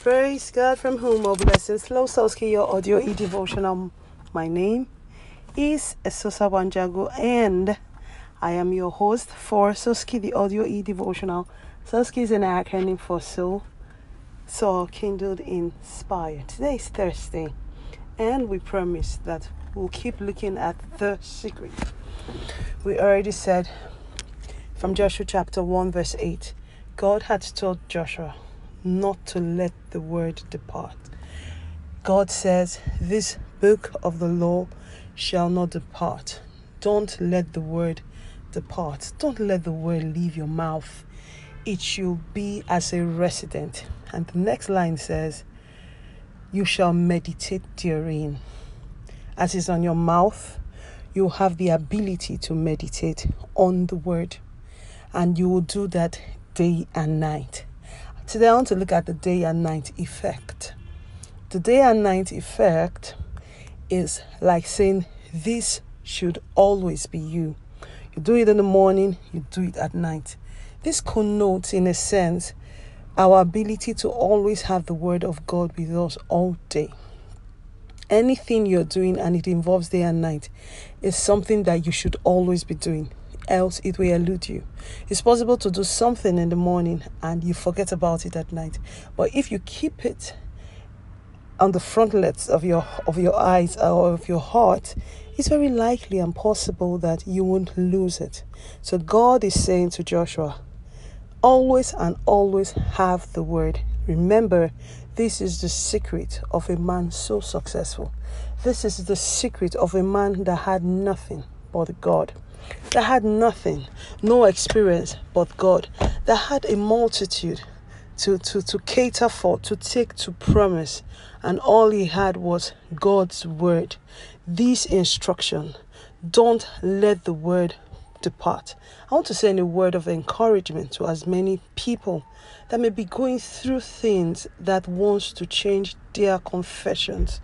Praise God from whom all blessings flow. Soski, your audio e devotional. My name is Esosa Wanjago, and I am your host for Soski, the audio e devotional. Soski is an acronym for Soul, Soul Kindled Inspired. Today is Thursday, and we promise that we'll keep looking at the secret. We already said from Joshua chapter 1, verse 8, God had told Joshua not to let the word depart. God says, This book of the law shall not depart. Don't let the word depart. Don't let the word leave your mouth. It should be as a resident. And the next line says, You shall meditate therein. As is on your mouth, you have the ability to meditate on the word. And you will do that day and night. Today I want to look at the day and night effect. The day and night effect is like saying this should always be you. You do it in the morning, you do it at night. This connotes, in a sense, our ability to always have the Word of God with us all day. Anything you're doing and it involves day and night is something that you should always be doing else it will elude you. It's possible to do something in the morning and you forget about it at night. But if you keep it on the frontlets of your of your eyes or of your heart, it's very likely and possible that you won't lose it. So God is saying to Joshua, always and always have the word. Remember, this is the secret of a man so successful. This is the secret of a man that had nothing but God that had nothing, no experience but God, that had a multitude to, to, to cater for, to take to promise, and all he had was God's word. This instruction don't let the word depart. I want to send a word of encouragement to as many people that may be going through things that wants to change their confessions,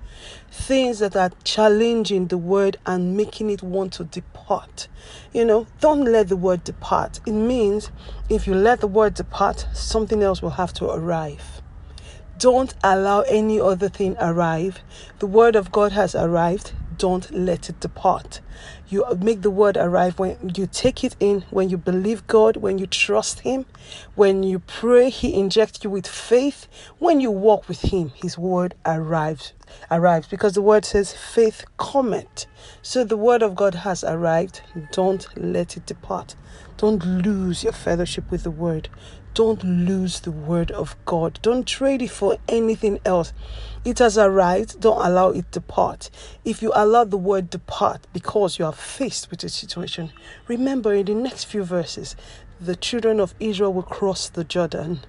things that are challenging the word and making it want to depart. You know, don't let the word depart. It means if you let the word depart, something else will have to arrive. Don't allow any other thing arrive. The word of God has arrived don't let it depart. You make the word arrive when you take it in, when you believe God, when you trust Him, when you pray, He injects you with faith. When you walk with Him, His word arrives. Arrives because the word says faith cometh. So the word of God has arrived. Don't let it depart. Don't lose your fellowship with the word. Don't lose the word of God. Don't trade it for anything else. It has arrived. Don't allow it to depart. If you allow the word depart because you are faced with a situation, remember in the next few verses, the children of Israel will cross the Jordan.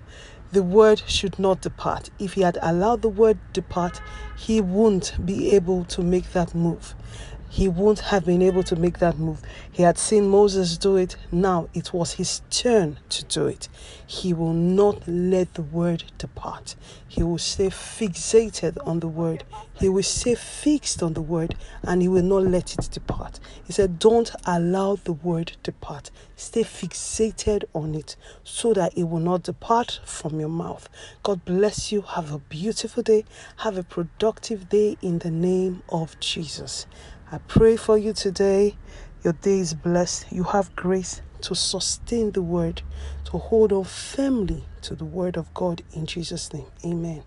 The word should not depart. If he had allowed the word depart, he wouldn't be able to make that move he wouldn't have been able to make that move. He had seen Moses do it. Now it was his turn to do it. He will not let the word depart. He will stay fixated on the word. He will stay fixed on the word and he will not let it depart. He said, Don't allow the word depart. Stay fixated on it so that it will not depart from your mouth. God bless you. Have a beautiful day. Have a productive day in the name of Jesus. I pray for you today. Your day is blessed. You have grace to sustain the word, to hold on firmly to the word of God in Jesus' name. Amen.